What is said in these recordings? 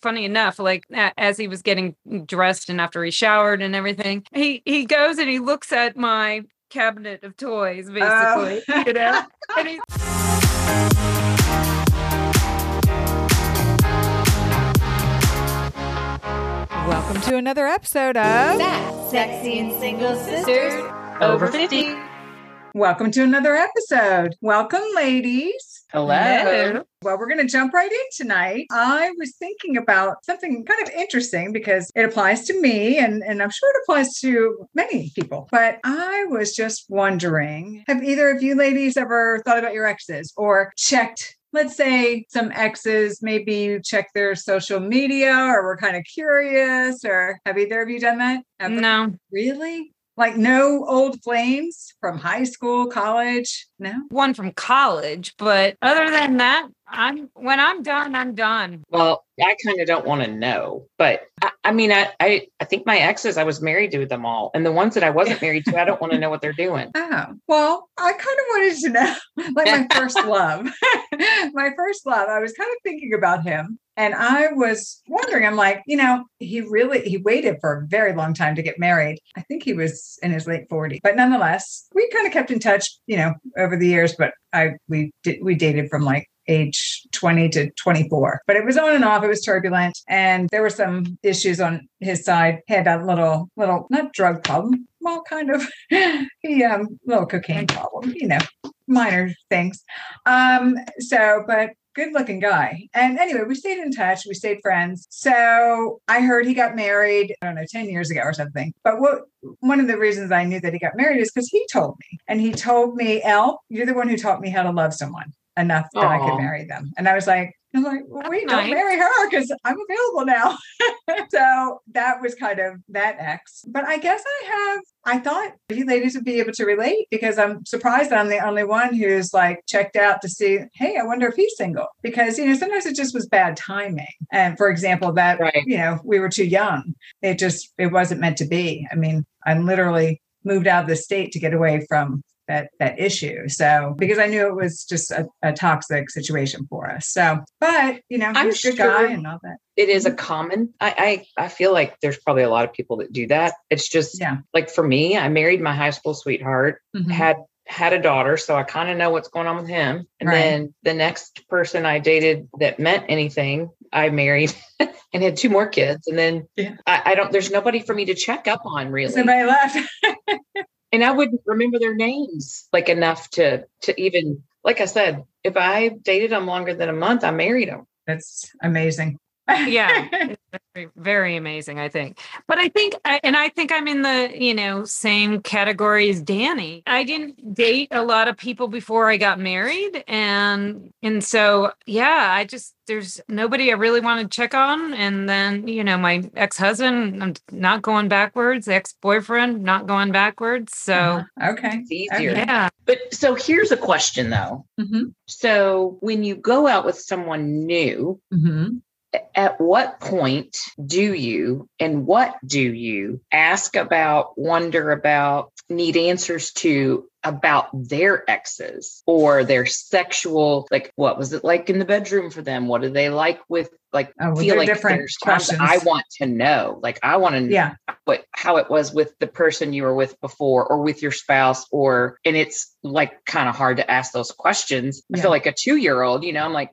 funny enough, like as he was getting dressed and after he showered and everything, he he goes and he looks at my cabinet of toys, oh. basically, oh. you know, and he. Welcome to another episode of That Sexy and Single Sisters Over 50. Welcome to another episode. Welcome, ladies. Hello. Hello. Well, we're going to jump right in tonight. I was thinking about something kind of interesting because it applies to me and, and I'm sure it applies to many people. But I was just wondering have either of you ladies ever thought about your exes or checked let's say some exes, maybe you check their social media or we're kind of curious, or have either of you done that? Ever? No. Really? Like no old flames from high school, college? No. One from college, but other than that, I'm when I'm done, I'm done. Well, I kind of don't want to know, but I, I mean, I, I I think my exes, I was married to them all, and the ones that I wasn't married to, I don't want to know what they're doing. Oh well, I kind of wanted to know, like my first love, my first love. I was kind of thinking about him, and I was wondering, I'm like, you know, he really he waited for a very long time to get married. I think he was in his late 40s. But nonetheless, we kind of kept in touch, you know, over the years, but I we did we dated from like age 20 to 24. But it was on and off. It was turbulent. And there were some issues on his side. He had a little, little, not drug problem. Well, kind of. he um little cocaine problem, you know, minor things. Um, so but good looking guy. And anyway, we stayed in touch. We stayed friends. So I heard he got married, I don't know, 10 years ago or something. But what one of the reasons I knew that he got married is because he told me. And he told me, El, you're the one who taught me how to love someone enough that Aww. I could marry them. And I was like, I'm like, well, wait, nice. don't marry her because I'm available now. so that was kind of that ex. But I guess I have, I thought you ladies would be able to relate because I'm surprised that I'm the only one who's like checked out to see, hey, I wonder if he's single. Because, you know, sometimes it just was bad timing. And for example, that, right. you know, we were too young. It just, it wasn't meant to be. I mean, I'm literally moved out of the state to get away from that that issue. So because I knew it was just a, a toxic situation for us. So, but you know, I'm he's a good sure guy and all that. It is a common. I, I I feel like there's probably a lot of people that do that. It's just yeah. like for me, I married my high school sweetheart, mm-hmm. had had a daughter, so I kind of know what's going on with him. And right. then the next person I dated that meant anything, I married and had two more kids. And then yeah. I, I, don't, there's nobody for me to check up on really. Somebody left. and I wouldn't remember their names like enough to to even like I said, if I dated them longer than a month, I married them. That's amazing. Yeah, very, very amazing, I think. But I think, and I think I'm in the, you know, same category as Danny. I didn't date a lot of people before I got married. And, and so, yeah, I just, there's nobody I really want to check on. And then, you know, my ex husband, I'm not going backwards, ex boyfriend, not going backwards. So, uh-huh. okay. It's easier. Okay. Yeah. But so here's a question though. Mm-hmm. So when you go out with someone new, mm-hmm at what point do you and what do you ask about, wonder about, need answers to about their exes or their sexual like what was it like in the bedroom for them what do they like with like oh, feel like different questions. i want to know like i want to know yeah. what how it was with the person you were with before or with your spouse or and it's like kind of hard to ask those questions yeah. i feel like a two year old you know i'm like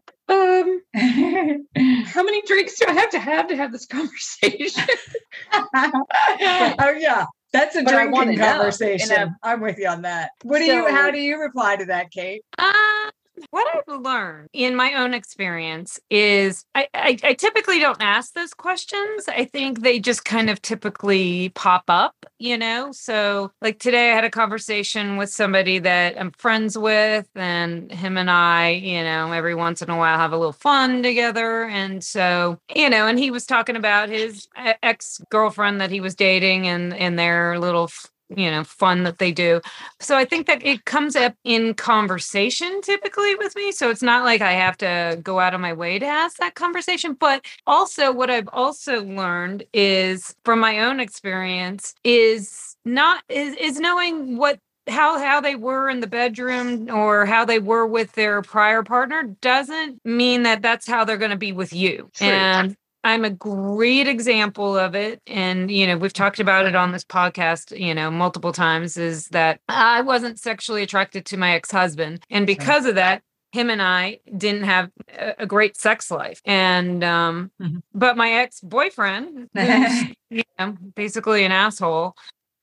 um, how many drinks do I have to have to have this conversation? oh yeah, that's a but drinking conversation. I'm with you on that. What do so, you? How do you reply to that, Kate? Uh, what I've learned in my own experience is I, I, I, typically don't ask those questions. I think they just kind of typically pop up, you know? So, like today, I had a conversation with somebody that I'm friends with, and him and I, you know, every once in a while have a little fun together. And so, you know, and he was talking about his ex girlfriend that he was dating and, and their little you know fun that they do so i think that it comes up in conversation typically with me so it's not like i have to go out of my way to ask that conversation but also what i've also learned is from my own experience is not is, is knowing what how how they were in the bedroom or how they were with their prior partner doesn't mean that that's how they're going to be with you True. and I'm a great example of it. And, you know, we've talked about it on this podcast, you know, multiple times is that I wasn't sexually attracted to my ex husband. And because of that, him and I didn't have a, great sex life. And, um, mm-hmm. but my ex boyfriend, you know, basically an asshole,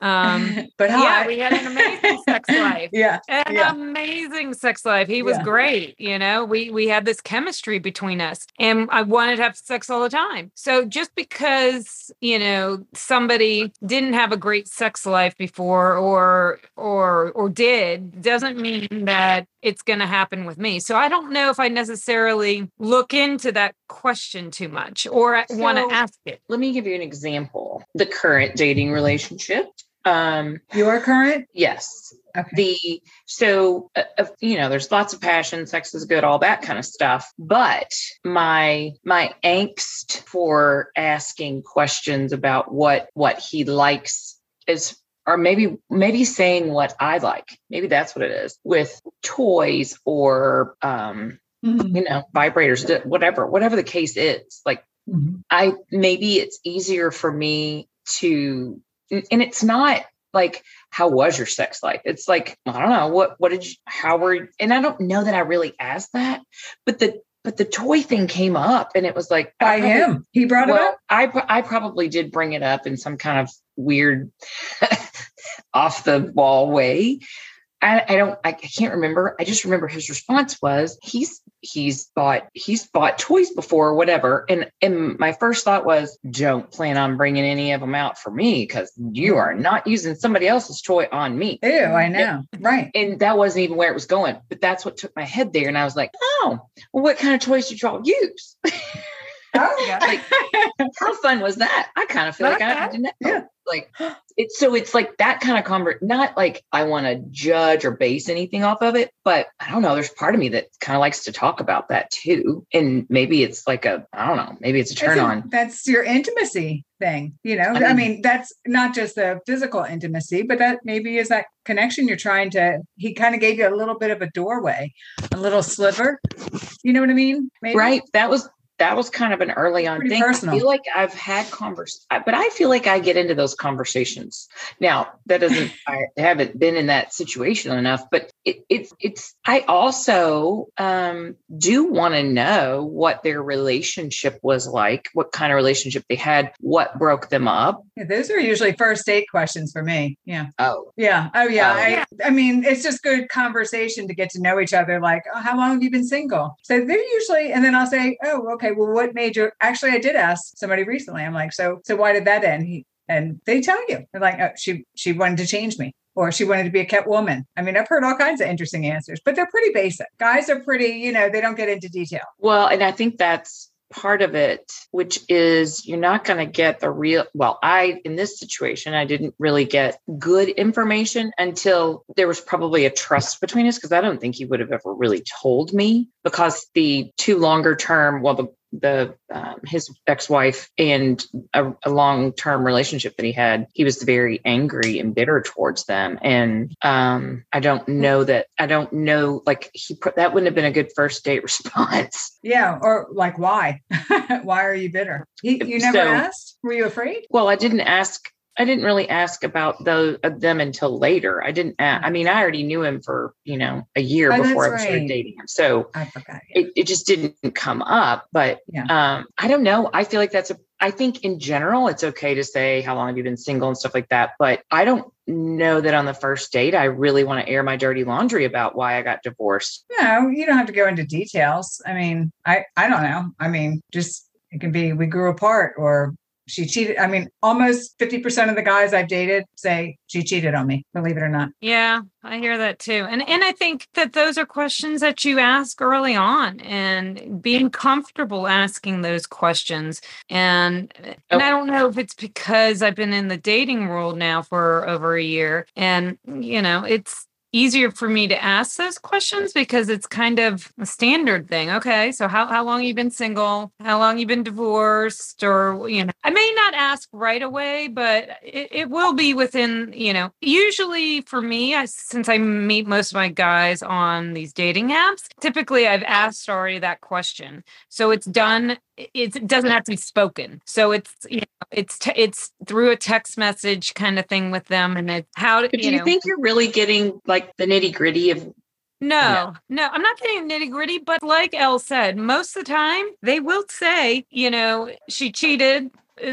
um, but hi. yeah, we had an amazing sex life. Yeah, an yeah. amazing sex life. He was yeah. great. You know, we we had this chemistry between us, and I wanted to have sex all the time. So just because you know somebody didn't have a great sex life before, or or or did, doesn't mean that it's going to happen with me. So I don't know if I necessarily look into that question too much or so, want to ask it. Let me give you an example. The current dating relationship um, Your current? Yes. Okay. The so uh, uh, you know, there's lots of passion, sex is good, all that kind of stuff. But my my angst for asking questions about what what he likes is or maybe maybe saying what I like. Maybe that's what it is with toys or um, mm-hmm. you know, vibrators, whatever, whatever the case is. Like mm-hmm. I maybe it's easier for me to and it's not like how was your sex life? It's like i don't know what what did you how were and i don't know that i really asked that but the but the toy thing came up and it was like by probably, him? He brought well, it up? I i probably did bring it up in some kind of weird off the wall way. I, I don't I, I can't remember. I just remember his response was he's he's bought he's bought toys before or whatever. And and my first thought was don't plan on bringing any of them out for me because you are not using somebody else's toy on me. Ew, I know. And, right. And that wasn't even where it was going. But that's what took my head there. And I was like, oh, well, what kind of toys did y'all use? Oh, like, how fun was that? I kind of feel not like I didn't. Yeah. Like it's so it's like that kind of convert. Not like I want to judge or base anything off of it, but I don't know. There's part of me that kind of likes to talk about that too, and maybe it's like a I don't know. Maybe it's a turn on. That's your intimacy thing, you know. I mean, I mean, that's not just the physical intimacy, but that maybe is that connection you're trying to. He kind of gave you a little bit of a doorway, a little sliver. You know what I mean? Maybe? Right. That was that was kind of an early on Pretty thing. Personal. I feel like I've had convers, but I feel like I get into those conversations. Now that doesn't, I haven't been in that situation enough, but it, it's, it's, I also um, do want to know what their relationship was like, what kind of relationship they had, what broke them up. Yeah, those are usually first date questions for me. Yeah. Oh, yeah. Oh, yeah. Oh, I, yeah. I mean, it's just good conversation to get to know each other. Like, oh, how long have you been single? So they're usually, and then I'll say, oh, okay, well, what made you? Actually, I did ask somebody recently. I'm like, so, so why did that end? He, and they tell you, they're like, oh, she, she wanted to change me or she wanted to be a kept woman. I mean, I've heard all kinds of interesting answers, but they're pretty basic. Guys are pretty, you know, they don't get into detail. Well, and I think that's part of it, which is you're not going to get the real. Well, I, in this situation, I didn't really get good information until there was probably a trust between us because I don't think he would have ever really told me because the two longer term, well, the the um, his ex-wife and a, a, long-term relationship that he had he was very angry and bitter towards them. And um, i don't know that i don't know like he that wouldn't have been a good first date response. Yeah or like why? Why are you bitter? He, you never so, asked? Were you afraid? Well i didn't ask I didn't really ask about those uh, them until later. I didn't. Ask, I mean, I already knew him for you know a year oh, before I right. started dating him, so I forgot. Yeah. It, it just didn't come up. But yeah. um, I don't know. I feel like that's a. I think in general, it's okay to say how long have you been single and stuff like that. But I don't know that on the first date, I really want to air my dirty laundry about why I got divorced. No, you don't have to go into details. I mean, I I don't know. I mean, just it can be we grew apart or she cheated. I mean, almost 50% of the guys I've dated say she cheated on me, believe it or not. Yeah, I hear that too. And and I think that those are questions that you ask early on and being comfortable asking those questions. And and I don't know if it's because I've been in the dating world now for over a year and you know, it's easier for me to ask those questions because it's kind of a standard thing. Okay, so how, how long you been single? How long you been divorced? Or, you know, I may not ask right away, but it, it will be within, you know, usually for me, I, since I meet most of my guys on these dating apps, typically I've asked already that question. So it's done it doesn't have to be spoken. So it's you know, it's te- it's through a text message kind of thing with them, and it's how But do you know, think you're really getting like the nitty gritty of no, no, I'm not getting nitty gritty, but like Elle said, most of the time they will say, you know, she cheated.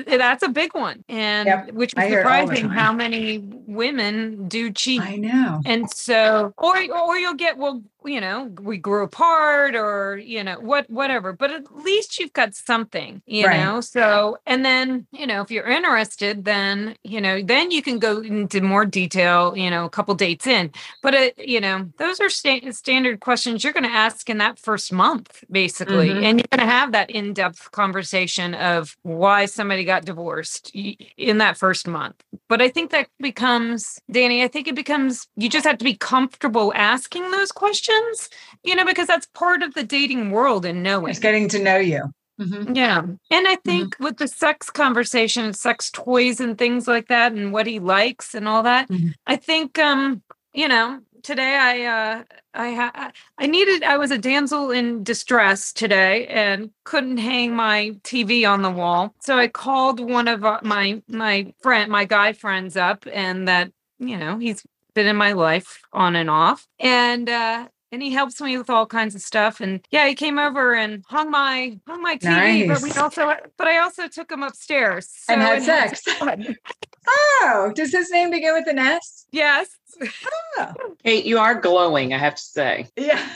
That's a big one, and Yep, which I is hear it all the surprising how many women do cheat. I know. And so, or or you'll get, well, you know, we grew apart, or you know, what, whatever. But at least you've got something, you Right. know. So, and then, you know, if you're interested, then you know, then you can go into more detail, you know, a couple dates in. But it, you know, those are sta- standard questions you're going to ask in that first month, basically, Mhm. and you're going to have that in-depth conversation of why somebody got divorced in that first month. But I think that becomes, Danny, I think it becomes, you just have to be comfortable asking those questions, you know, because that's part of the dating world and knowing. It's getting to know you. Mhm. Yeah. And I think with the sex conversation and sex toys and things like that and what he likes and all that, Mhm. I think um, you know, today I uh I ha- I needed I was a damsel in distress today and couldn't hang my TV on the wall. So I called one of uh, my my friend my guy friends up and that, you know, he's been in my life on and off. And uh and he helps me with all kinds of stuff. And yeah, he came over and hung my hung my TV, but we also but I also took him upstairs And had was sex. fun. Oh, does his name begin with an S? yes. Oh. Kate, you are glowing, I have to say. Yeah.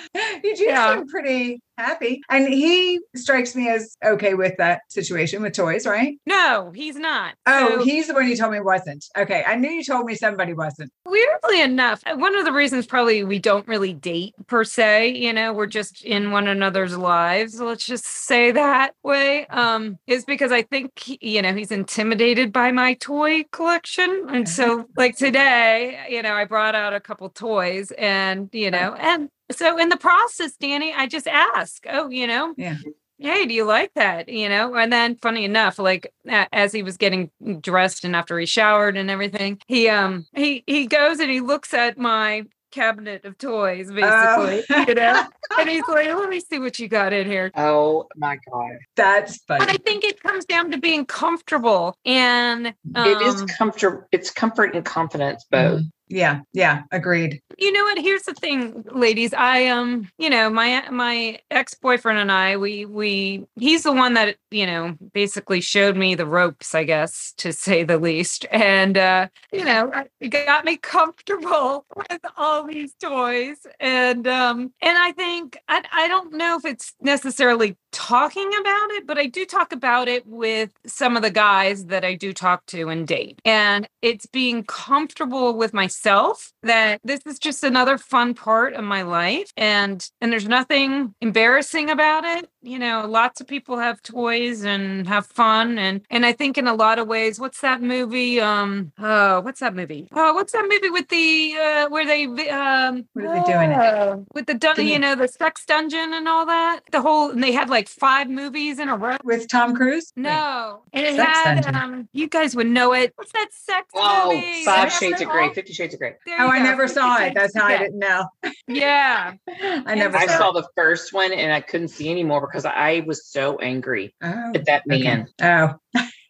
You do Yeah. seem pretty happy. And he strikes me as okay with that situation with toys, right? No, he's not. Oh, So- he's the one you told me wasn't. Okay. I knew you told me somebody wasn't. Weirdly enough, uh, one of the reasons probably we don't really date per se, you know, we're just in one another's lives. Let's just say that way. Um, is because I think you know he's intimidated by my toy collection, and so like today, you know, I brought out a couple toys, and you know, and so in the process, Danny, I just ask, oh, you know, Yeah. hey do you like that you know and then funny enough like as he was getting dressed and after he showered and everything he um he he goes and he looks at my cabinet of toys basically Oh. you know and he's like let me see what you got in here Oh my God. That's but i think it comes down to being comfortable and um, it is comfort it's comfort and confidence both. Yeah. Yeah. Agreed. you know what here's the thing ladies i um you know my my ex-boyfriend and i we we he's the one that you know basically showed me the ropes i guess to say the least and uh you know it got me comfortable with all these toys and um and i think i, I don't know if it's necessarily talking about it but i do talk about it with some of the guys that i do talk to and date and it's being comfortable with myself that this is just another fun part of my life and and there's nothing embarrassing about it you know lots of people have toys and have fun and and i think in a lot of ways what's that movie um oh what's that movie oh what's that movie with the uh where they um What are they doing it? uh, with the dun- you know the sex dungeon and all that the whole and they had like five movies in a row With Tom Cruise? Wait. no, and it Sex had Dungeon. um. You guys would know it. What's that sex Oh, movie? five shades of gray, fifty shades of Grey. Oh, you I never saw it. That's of how I didn't know. Yeah. I never I saw saw it. the first one and I couldn't see anymore because I was so angry Oh, at that okay. man. Oh.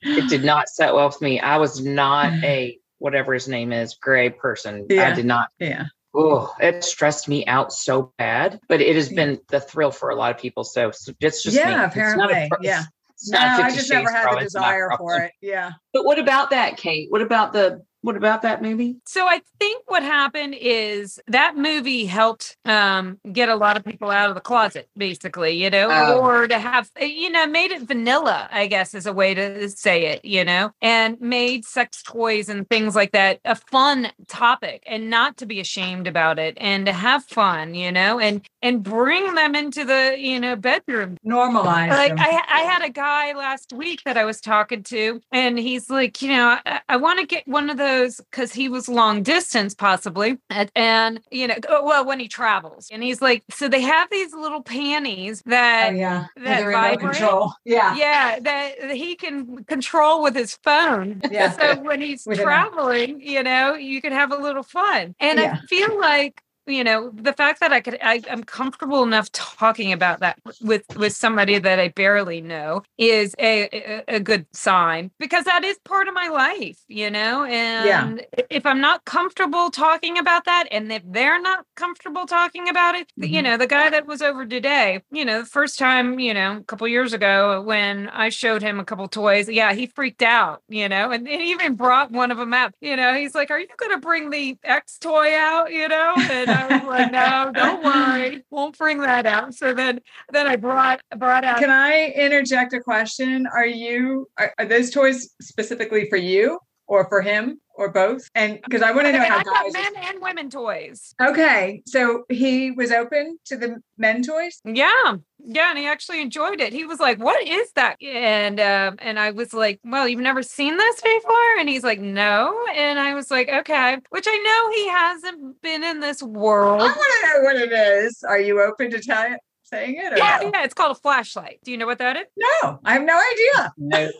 It did not set well with me. I was not mm. a whatever his name is, gray person. I did not Yeah. Oh, it stressed me out so bad, but it has been the thrill for a lot of people. So, so it's just Yeah, me. It's not a apparently, pro- yeah. it's No, not a I just never had the problem. It's not a desire for it. Yeah. But what about that, Kate? What about the what about that movie? So I think what happened is that movie helped um, get a lot of people out of the closet, basically, you know, Oh. or to have, eh, you know, made it vanilla, I guess is a way to say it, you know, and made sex toys and things like that a fun topic and not to be ashamed about it and to have fun, you know, and and bring them into the, you know, bedroom Normalize like them. I, I had a guy last week that I was talking to, and he's like, you know, I, I want to get one of those because he was long distance, possibly, and, and you know, oh, well, when he travels, and he's like, so they have these little panties oh, that, yeah. With that vibrate? control. Yeah. yeah, that, he can control with his phone. Yeah. So when he's traveling, you know, you can have a little fun, and Yeah. I feel like you know, the fact that I could, I, am comfortable enough talking about that with with somebody that I barely know is a, a, good sign because that is part of my life, you know. And yeah. if I'm not comfortable talking about that, and if they're not comfortable talking about it, mm-hmm. you know, the guy that was over today, you know, the first time, you know, a couple years ago when I showed him a couple toys, yeah, he freaked out, you know, and, and even brought one of them out. You know, he's like, "Are you going to bring the X toy out?" You know, and I was like, "No, don't worry, won't bring that out." So then, then I brought brought out. Can I interject a question? Are you are, are those toys specifically for you or for him? Or both? And because I want to know how guys men and women toys. Okay, so he was open to the men toys. Yeah, yeah, and he actually enjoyed it. He was like, "What is that?" And uh, and I was like, "Well, you've never seen this before?" And he's like, "No." And I was like, "Okay," which I know he hasn't been in this world. I want to know what it is. Are you open to tell it? Saying it? yeah, no? yeah, it's called a flashlight. Do you know what that is? No, I have no idea. No.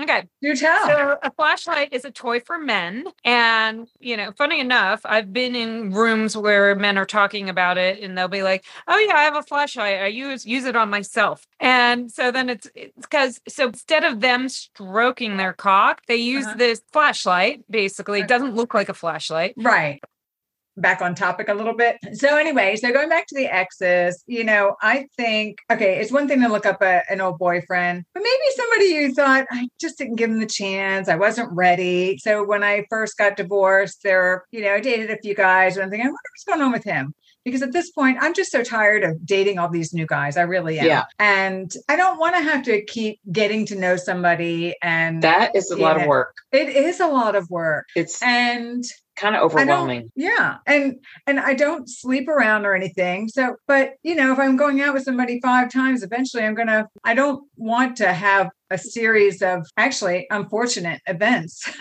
okay. Do tell. So a flashlight is a toy for men. And, you know, funny enough, I've been in rooms where men are talking about it and they'll be like, oh yeah, I have a flashlight. I use use it on myself. And so then it's because so instead of them stroking their cock, they use uh-huh. this flashlight. Basically, it doesn't look like a flashlight. Right back on topic a little bit. So, anyway, so going back to the exes, you know, I think, okay, it's one thing to look up a, an old boyfriend, but maybe somebody you thought, I just didn't give him the chance. I wasn't ready. So, when I first got divorced, there, you know, I dated a few guys and I'm thinking, I wonder what's going on with him because at this point I'm just so tired of dating all these new guys. I really am. Yeah. And I don't want to have to keep getting to know somebody and that is a lot know, of work. It is a lot of work. It's and kind of overwhelming. Yeah. And and I don't sleep around or anything. So, but you know, if I'm going out with somebody five times, eventually I'm gonna I don't want to have a series of actually unfortunate events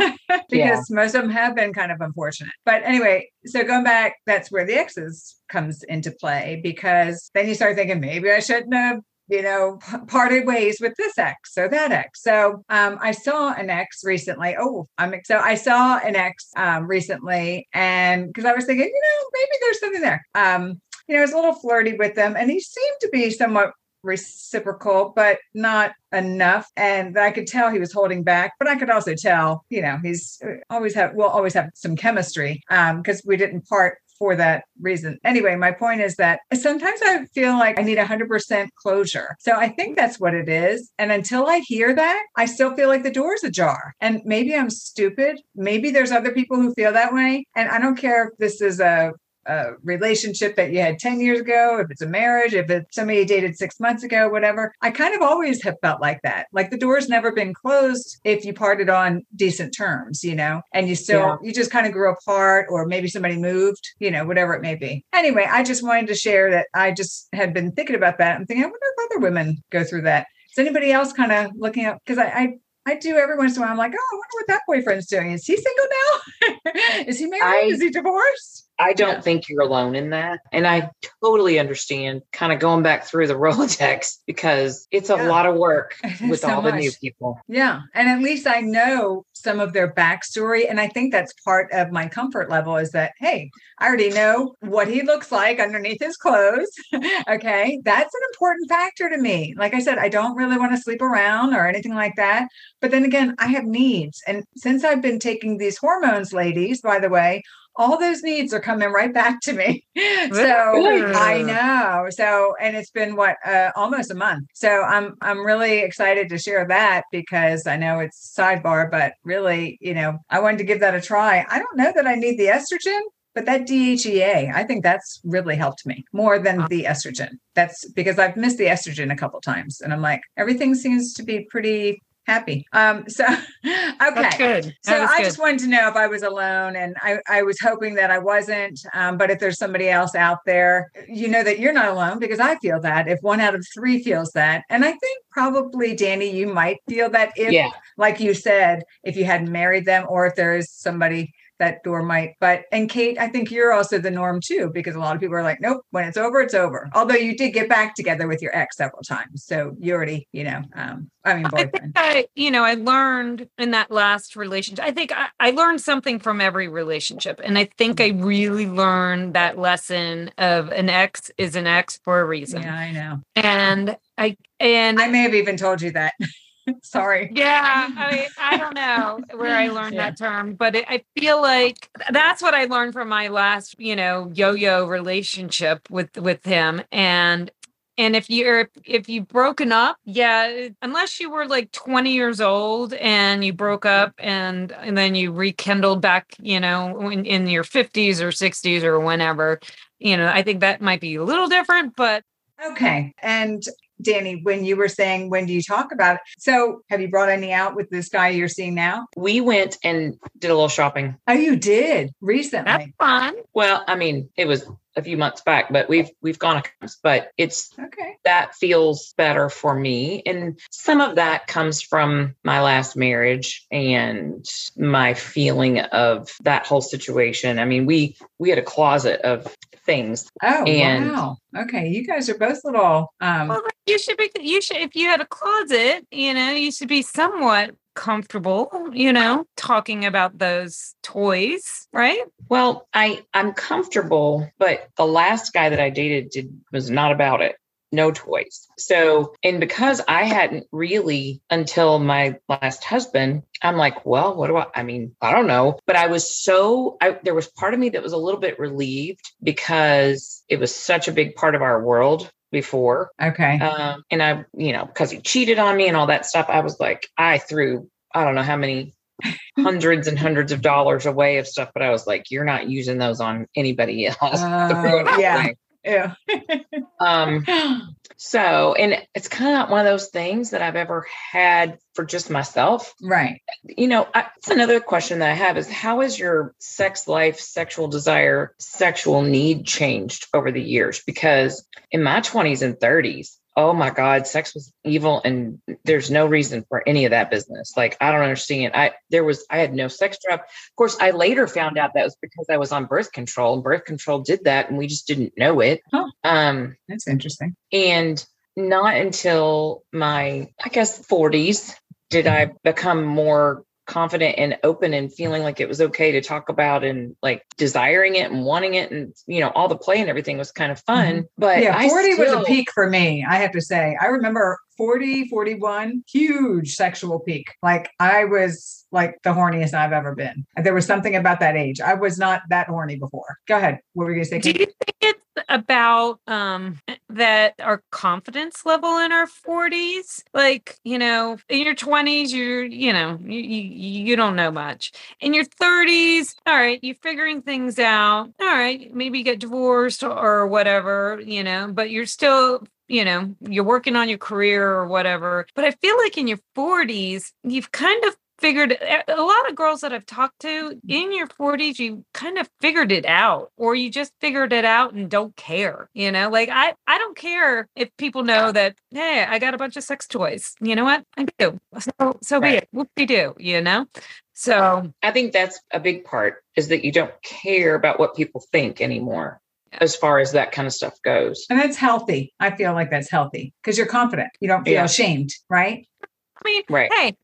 because yeah. most of them have been kind of unfortunate. But anyway, so going back, that's where the exes comes into play because then you start thinking maybe I shouldn't have you know, parted ways with this ex or that ex. So um, I saw an ex recently. Oh, I'm so I saw an ex um, recently, and because I was thinking, you know, maybe there's something there. Um, you know, I was a little flirty with them, and he seemed to be somewhat reciprocal, but not enough. And I could tell he was holding back, but I could also tell, you know, he's uh, always have, we'll always have some chemistry because um, we didn't part for that reason. Anyway, my point is that sometimes I feel like I need 100% closure. So I think that's what it is. And until I hear that, I still feel like the door's ajar. And maybe I'm stupid. Maybe there's other people who feel that way. And I don't care if this is a a relationship that you had 10 years ago, if it's a marriage, if it's somebody you dated six months ago, whatever. I kind of always have felt like that. Like the door's never been closed if you parted on decent terms, you know, and you still, yeah. you just kind of grew apart or maybe somebody moved, you know, whatever it may be. Anyway, I just wanted to share that I just had been thinking about that. I'm thinking, I wonder if other women go through that. Is anybody else kind of looking up? Because I, I I do every once in a while. I'm like, oh, I wonder what that boyfriend's doing. Is he single now? Is he married? I, Is he divorced? I don't yeah. think you're alone in that. And I totally understand kind of going back through the Rolodex because it's a yeah. lot of work with so all much. the new people. Yeah. And at least I know some of their backstory. And I think that's part of my comfort level is that, hey, I already know what he looks like underneath his clothes. okay. That's an important factor to me. Like I said, I don't really want to sleep around or anything like that. But then again, I have needs. And since I've been taking these hormones, ladies, by the way, all those needs are coming right back to me. so I know. So and it's been what uh, almost a month. So I'm I'm really excited to share that because I know it's sidebar, but really, you know, I wanted to give that a try. I don't know that I need the estrogen, but that DHEA, I think that's really helped me more than the estrogen. That's because I've missed the estrogen a couple times, and I'm like, everything seems to be pretty happy. Um, so okay, so I good. just wanted to know if I was alone, and I, I was hoping that I wasn't. Um, but if there's somebody else out there, you know that you're not alone because I feel that. If one out of three feels that, and I think probably Danny, you might feel that if, yeah. like you said, if you hadn't married them, or if there is somebody that door might. But and Kate, I think you're also the norm too, because a lot of people are like, nope, when it's over, it's over. Although you did get back together with your ex several times, so you already, you know, um, I mean, boyfriend. I, I, you know, I learned in that last relationship. I think I, I learned something from every relationship, and I think I really learned that lesson of an ex is an ex for a reason. Yeah, I know. And I and I may have even told you that. Sorry. Yeah, I mean, I don't know where I learned yeah. that term, but it, I feel like that's what I learned from my last, you know, yo-yo relationship with with him, and and if you're if you've broken up yeah unless you were like 20 years old and you broke up and and then you rekindled back you know in, in your 50s or 60s or whenever you know i think that might be a little different but okay and Danny, when you were saying, when do you talk about it? So, have you brought any out with this guy you're seeing now? We went and did a little shopping. Oh, you did recently. That's fun. Well, I mean, it was a few months back, but we've we've gone a couple, but it's okay. That feels better for me, and some of that comes from my last marriage and my feeling of that whole situation. I mean, we we had a closet of things. Oh and wow! Okay, you guys are both little. Um, well, you should be. You should if you had a closet. You know, you should be somewhat comfortable you know talking about those toys right well i i'm comfortable but the last guy that i dated did was not about it no toys so and because i hadn't really until my last husband i'm like well what do i i mean i don't know but i was so I, there was part of me that was a little bit relieved because it was such a big part of our world before. Okay. Um, and I, you know, because he cheated on me and all that stuff, I was like, I threw, I don't know how many hundreds and hundreds of dollars away of stuff, but I was like, you're not using those on anybody else. Uh, yeah. Yeah. um, so, and it's kind of not one of those things that I've ever had for just myself. Right. You know, I, that's another question that I have is how has your sex life, sexual desire, sexual need changed over the years? Because in my 20s and 30s, oh my god sex was evil and there's no reason for any of that business. Like i don't understand. I there was i had no sex drive. Of course i later found out that was because i was on birth control and birth control did that and we just didn't know it. Huh. um that's interesting. and not until my i guess 40s did i become more confident and open and feeling like it was okay to talk about and like desiring it and wanting it and you know all the play and everything was kind of fun mm-hmm. but yeah 40 still, was a peak for me i have to say i remember 40 41 huge sexual peak. Like i was like the horniest i've ever been. There was something about that age. I was not that horny before. Go ahead. What were you going to say do you think it's about um that our confidence level in our 40s like you know in your 20s you're you know you, you you don't know much. In your 30s all right you're figuring things out. All right maybe you get divorced or whatever you know but you're still you know, you're working on your career or whatever. But I feel like in your 40s, you've kind of figured a lot of girls that I've talked to mm. in your 40s, you kind of figured it out, or you just figured it out and don't care. You know, like I, I don't care if people know that, hey, I got a bunch of sex toys. You know what? I do. So, so right. be it. What we do, you know? So I think that's a big part is that you don't care about what people think anymore as far as that kind of stuff goes. And that's healthy. I feel like that's healthy because you're confident. You don't feel yeah. ashamed, right? I mean, right. hey,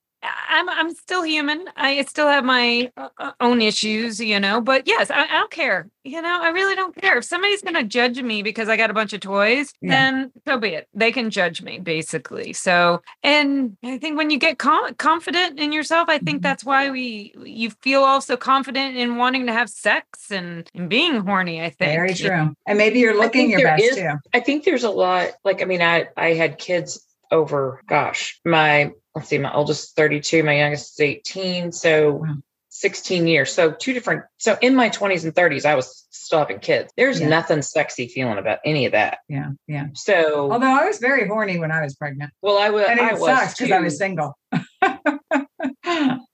I'm I'm still human. I still have my uh, uh, own issues, you know. But yes, I, I, don't care. You know, I really don't care. If somebody's going to judge me because I got a bunch of toys, yeah. then so be it. They can judge me, basically. So, and I think when you get com- confident in yourself, I think mm-hmm. that's why we you feel also confident in wanting to have sex and, and being horny. I think very true. And maybe you're looking your best is, too. I think there's a lot. Like, I mean, I I had kids over. Gosh, my let's see, my oldest 32, my youngest is 18. So 16 years. So two different. So in my 20s and 30s, I was still having kids. There's yeah. nothing sexy feeling about any of that. Yeah. Yeah. So although I was very horny when I was pregnant. Well, I, w- and it I sucks because I was single.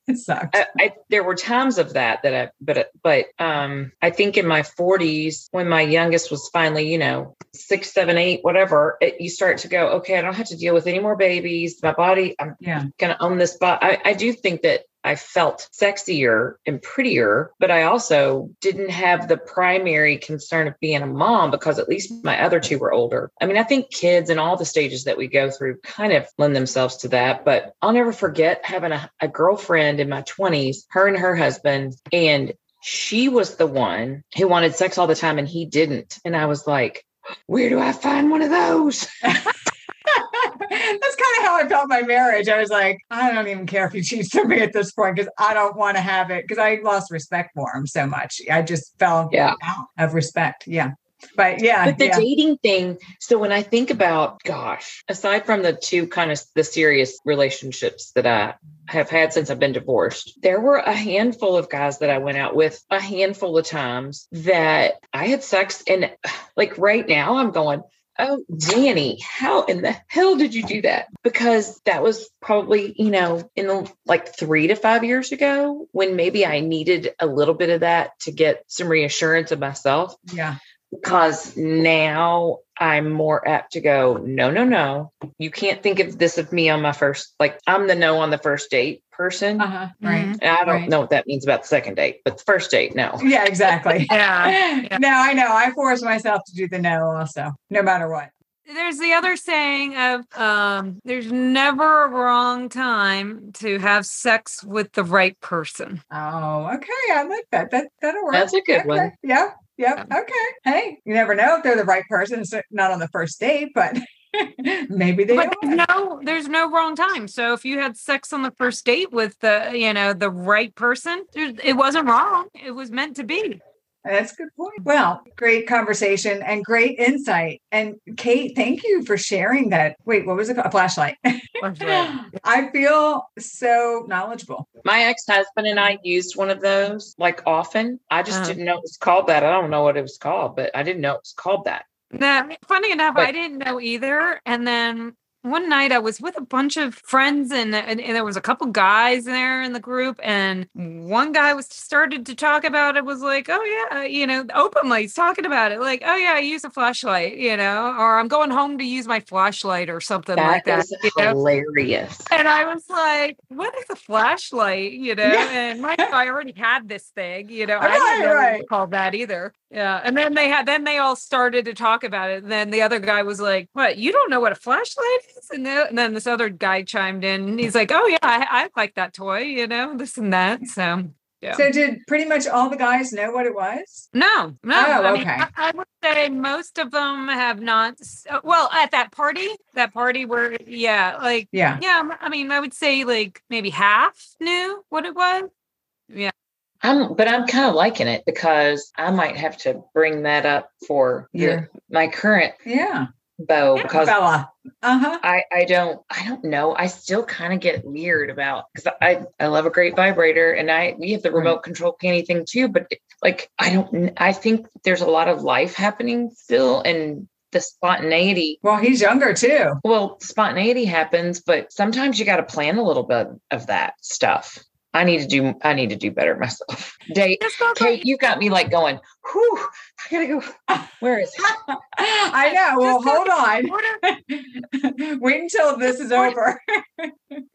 it sucked. I, I, there were times of that that I, but but um, I think in my 40s when my youngest was finally, you know, six, seven, eight, whatever, it, you start to go, okay, I don't have to deal with any more babies. My body, I'm yeah. going to own this. But I, I do think that I felt sexier and prettier, but I also didn't have the primary concern of being a mom because at least my other two were older. I mean, I think kids and all the stages that we go through kind of lend themselves to that. But I'll never forget having a, a girlfriend in my 20s, her and her husband, and she was the one who wanted sex all the time and he didn't. And I was like, where do I find one of those? That's kind of how I felt my marriage. I was like, I don't even care if he cheats on me at this point because I don't want to have it because I lost respect for him so much. I just fell yeah. out of respect. Yeah. But yeah. But the yeah. dating thing. So when I think about, gosh, aside from the two kind of the serious relationships that I have had since I've been divorced, there were a handful of guys that I went out with a handful of times that I had sex. And like right now, I'm going, Oh, Danny, how in the hell did you do that? Because that was probably, you know, in the like three to five years ago when maybe I needed a little bit of that to get some reassurance of myself. Yeah. Because now I'm more apt to go, no, no, no. You can't think of this of me on my first, like I'm the no on the first date person. Uh-huh. Right. And I don't right. know what that means about the second date, but the first date, no. Yeah, exactly. Yeah, yeah. No, I know. I force myself to do the no also, no matter what. There's the other saying of um, there's never a wrong time to have sex with the right person. Oh, okay. I like that. That that'll work. That's a good Okay. one. Yeah. Yep. Okay. Hey, you never know if they're the right person. It's not on the first date, but maybe they But are. no, there's no wrong time. So if you had sex on the first date with the, you know, the right person, it wasn't wrong. It was meant to be. That's a good point. Well, great conversation and great insight. And Kate, thank you for sharing that. Wait, what was it called? A flashlight. I feel so knowledgeable. My ex husband and I used one of those like often. I just Uh-huh. didn't know it was called that. I don't know what it was called, but I didn't know it was called that. Now, funny enough, But- I didn't know either. And then one night I was with a bunch of friends and, and, and there was a couple guys there in the group and one guy was started to talk about it was like, oh yeah, uh, you know, openly he's talking about it. Like, oh yeah, I use a flashlight, you know, or I'm going home to use my flashlight or something like That that. is you know? hilarious. And I was like, what is a flashlight? You know, and you, I already had this thing, you know, I didn't know right. was called that either. Yeah. And then they had, then they all started to talk about it. And then the other guy was like, what, you don't know what a flashlight is? And, the, and then this other guy chimed in and he's like, oh yeah, I, I like that toy, you know, this and that. So yeah. So, did pretty much all the guys know what it was? No, no. Oh, I mean, okay. I, I would say most of them have not. uh, Well, at that party, that party where, yeah, like, Yeah. yeah, I mean, I would say like maybe half knew what it was. I'm, but I'm kind of liking it because I might have to bring that up for Yeah. my current Yeah. beau Yeah, because Bella. Uh huh. I, I don't I don't know. I still kind of get weird about because I I love a great vibrator and I we have the Right. remote control candy thing too, but like I don't I think there's a lot of life happening still and the spontaneity Well, he's younger too. well spontaneity happens, but sometimes you got to plan a little bit of that stuff. I need to do I need to do better myself. Go Kate, you got me like going, whew, I gotta go. Where is it? I know. Well, hold on. Wait until this is over.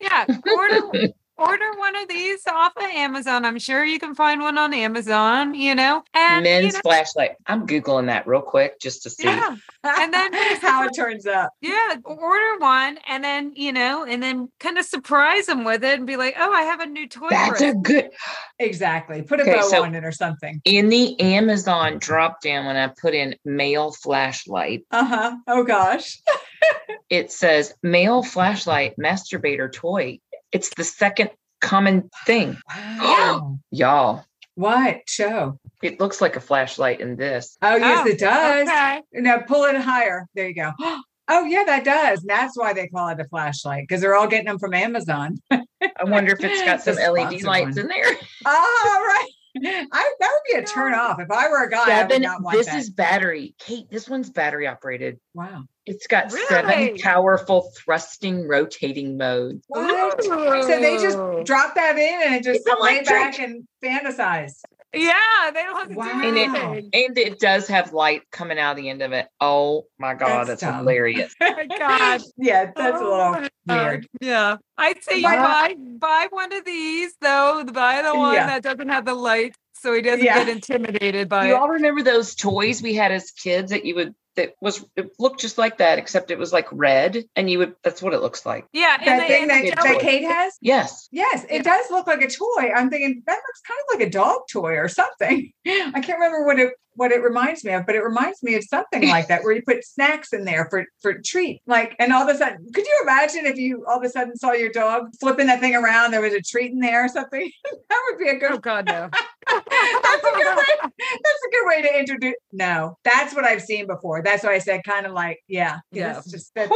yeah, order, order one of these off of Amazon. I'm sure you can find one on Amazon, you know, and you Men's know, flashlight. I'm Googling that real quick just to see. yeah, And then how it turns out. yeah, order one and then, you know, and then kind of surprise them with it and be like, oh, I have a new toy. That's for a good Exactly. Put a Okay, bow so- on it or something. in the Amazon drop down when I put in male flashlight, Uh huh. Oh gosh. it says male flashlight masturbator toy. It's the second common thing. Wow. Y'all, what show? it looks like a flashlight in this. Oh yes, Oh, it does. Okay. Now pull it higher. There you go. Oh yeah, that does. And that's why they call it a flashlight because they're all getting them from Amazon. I wonder if it's got The some LED lights one. in there. Oh right. I, that would be a turn off. If I were a guy, I would Seven. not want This that. is battery. Kate, this one's battery operated. wow. It's got seven powerful thrusting rotating modes. What? So they just drop that in and it just It's lay back and fantasize. Yeah, they don't have to Wow. do And it, and it does have light coming out of the end of it. Oh my God, That's that's, hilarious. Oh God. Yeah, that's a Oh little weird. Yeah. I'd say you buy buy one of these though. Buy the one Yeah. that doesn't have the light so he doesn't Yeah. get intimidated by you it. all remember those toys we had as kids that you would that was it looked just like that, except it was like red, and you would that's what it looks like. Yeah, That they, thing and that, that Kate has? Yes. Yes, it Yeah. does look like a toy. I'm thinking that looks kind of like a dog toy or something. I can't remember what it what it reminds me of, but it reminds me of something like that where you put snacks in there for for treat. Like, and all of a sudden, could you imagine if you all of a sudden saw your dog flipping that thing around? There was a treat in there or something. that would be a good. Oh God, no. that's a good way. That's a good way to introduce. No, that's what I've seen before. That's why I said kind of like, yeah, Yeah. Just that.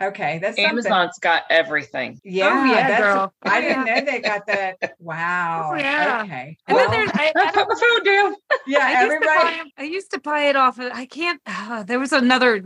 Okay. That's something. Amazon's got everything. Yeah, Oh, yeah, that's, girl. I didn't know they got that. Wow. Oh, yeah. Okay. And Well, then there's I, I I put my phone down. yeah, I used, to everybody. I used to buy it off of I can't uh, there was another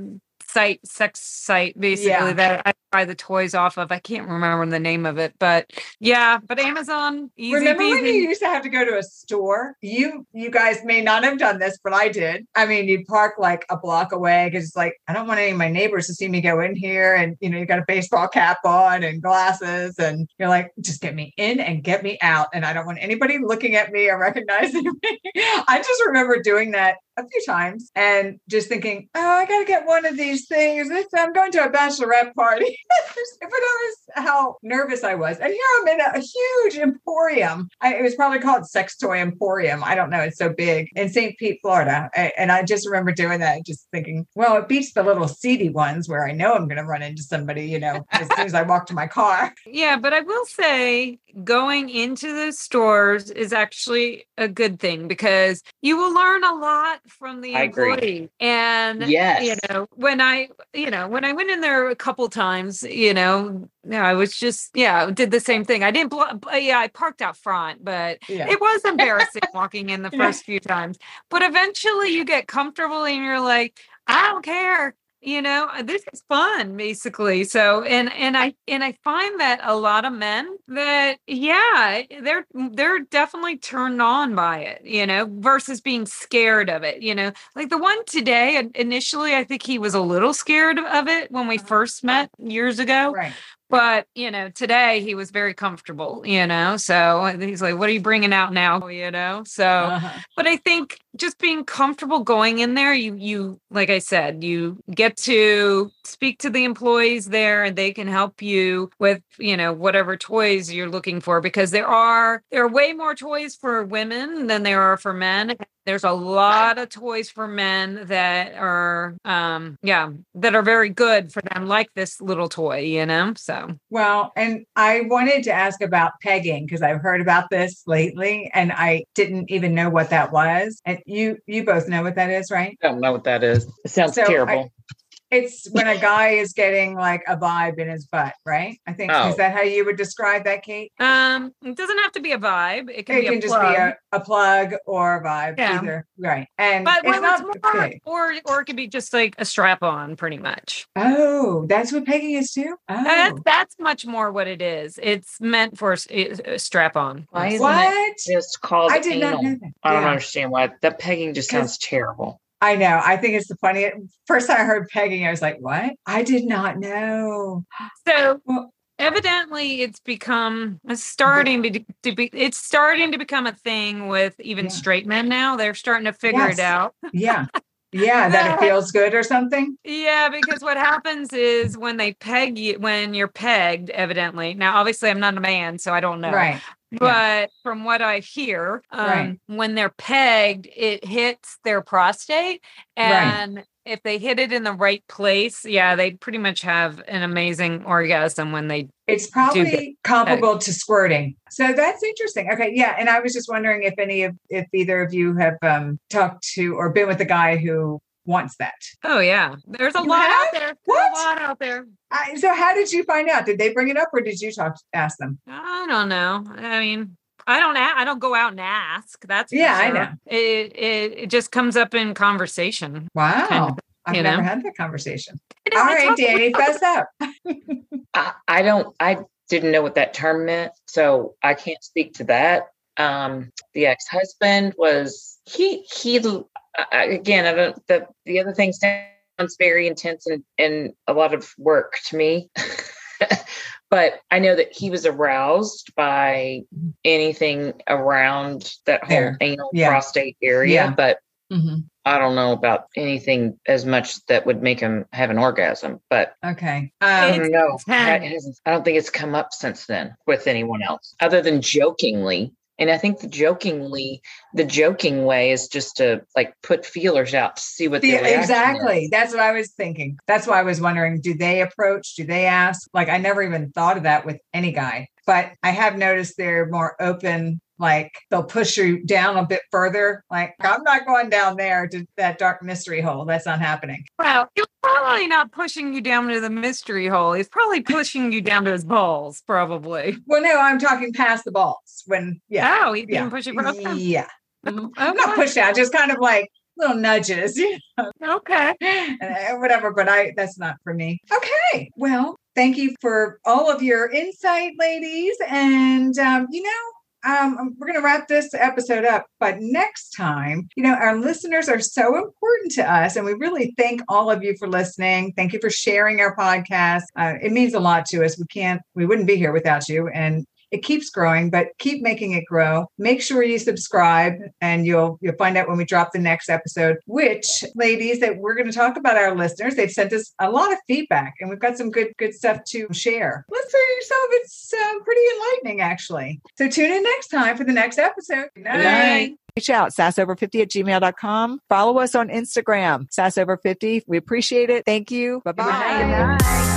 site sex site basically Yeah. that I buy the toys off of. I can't remember the name of it, but yeah, but Amazon easy Remember when you used to have to go to a store? You you guys may not have done this, but I did. I mean, you'd park like a block away because it's like I don't want any of my neighbors to see me go in here, and you know you got a baseball cap on and glasses, and you're like, just get me in and get me out, and I don't want anybody looking at me or recognizing me. I just remember doing that a few times and just thinking, oh, I got to get one of these things. It's- I'm going to a bachelorette party. but was how nervous I was. And here I'm in a, a huge emporium. I, it was probably called Sex Toy Emporium. I don't know. It's so big in St. Pete, Florida. A- and I just remember doing that, just thinking, well, it beats the little seedy ones where I know I'm going to run into somebody, you know, as soon as I walk to my car. Yeah, but I will say going into the stores is actually a good thing because you will learn a lot from the I agree. employee. And Yes. you know, when I, you know, when I went in there a couple times, you know, I was just, yeah, did the same thing. I didn't, blo- uh, yeah, I parked out front, but Yeah. it was embarrassing walking in the first few times. But eventually you get comfortable and you're like, I don't care. You know, uh, this is fun basically. So and and I and I find that a lot of men that yeah, they're they're definitely turned on by it, you know, versus being scared of it, you know. Like the one today in- initially I think he was a little scared of it when we Uh-huh. first met years ago Right. but you know today he was very comfortable you know so he's like what are you bringing out now you know so Uh-huh. but i think just being comfortable going in there you you like i said you get to speak to the employees there and they can help you with you know whatever toys you're looking for because there are there are way more toys for women than there are for men there's a lot of toys for men that are um yeah that are very good for them like this little toy you know so Well, and I wanted to ask about pegging because I've heard about this lately and I didn't even know what that was. And you you both know what that is, right? I don't know what that is. It sounds So I- terrible. It's when a guy is getting like a vibe in his butt, right? I think Oh. is that how you would describe that, Kate? Um, it doesn't have to be a vibe. It can It be can a just plug. be a, a plug or a vibe, Yeah. either. Right. And but it's well, not it's more, big. or or it could be just like a strap on, pretty much. Oh, that's what pegging is too? Oh. That's that's much more what it is. It's meant for s- i- a strap on. Why isn't it what? just called I did anal? not know that. I don't Yeah. understand why that pegging just sounds terrible. I know. I think it's the funniest. First time I heard pegging, I was like, what? I did not know. So Well- evidently, it's become it's starting to, to be it's starting to become a thing with even Yeah. straight men now. They're starting to figure Yes. it out. Yeah. Yeah. that it feels good or something. Yeah, because what happens is when they peg you, when you're pegged, evidently. Now, obviously, I'm not a man, so I don't know. Right. But from what I hear, um, Right. when they're pegged, it hits their prostate. Right. And if they hit it in the right place, yeah, they pretty much have an amazing orgasm when they. It's probably comparable to squirting. So that's interesting. Okay. Yeah. And I was just wondering if any of, if either of you have um, talked to or been with a guy who wants that. Oh, yeah. There's a You lot have? out there. There's What? a lot out there. I, so how did you find out? Did they bring it up or did you talk, ask them? I don't know. I mean, I don't. A- I don't go out and ask. That's for Yeah, I know. It, it it just comes up in conversation. Wow. Kind of, I've you never know? had that conversation. All right, know, All I right, talk- Danny, fess up. I, I don't I didn't know what that term meant, so I can't speak to that. Um, the ex-husband was he he again. I don't the the other thing sounds very intense and and a lot of work to me. but I know that he was aroused by anything around that whole there. anal yeah. prostate area, yeah. but mm-hmm. I don't know about anything as much that would make him have an orgasm. But okay, um, I don't know. I don't think it's come up since then with anyone else, other than jokingly and I think the jokingly, the joking way is just to like put feelers out to see what the exactly. Is. That's what I was thinking. That's why I was wondering: do they approach? Do they ask? Like I never even thought of that with any guy, but I have noticed they're more open like they'll push you down a bit further. Like I'm not going down there to that dark mystery hole. That's not happening. Well, he's probably not pushing you down to the mystery hole. He's probably pushing you down to his balls, probably. Well, no, I'm talking past the balls. When yeah, oh, he's yeah. pushing. Yeah, mm-hmm. okay. not push down, just kind of like little nudges. You know? Okay, and uh, whatever. But I that's not for me. Okay, well. Thank you for all of your insight, ladies. And, um, you know, um, um, we're going to wrap this episode up. But next time, you know, our listeners are so important to us. And we really thank all of you for listening. Thank you for sharing our podcast. Uh, it means a lot to us. We can't, we wouldn't be here without you. And it keeps growing, but keep making it grow. Make sure you subscribe and you'll you'll find out when we drop the next episode, which ladies that we're going to talk about our listeners. They've sent us a lot of feedback and we've got some good good stuff to share. Let's say some of it's uh, pretty enlightening actually. So tune in next time for the next episode. Good night. Good night. Reach out, sassover50 at gmail.com. Follow us on Instagram, sassover50. We appreciate it. Thank you. Bye-bye. Bye.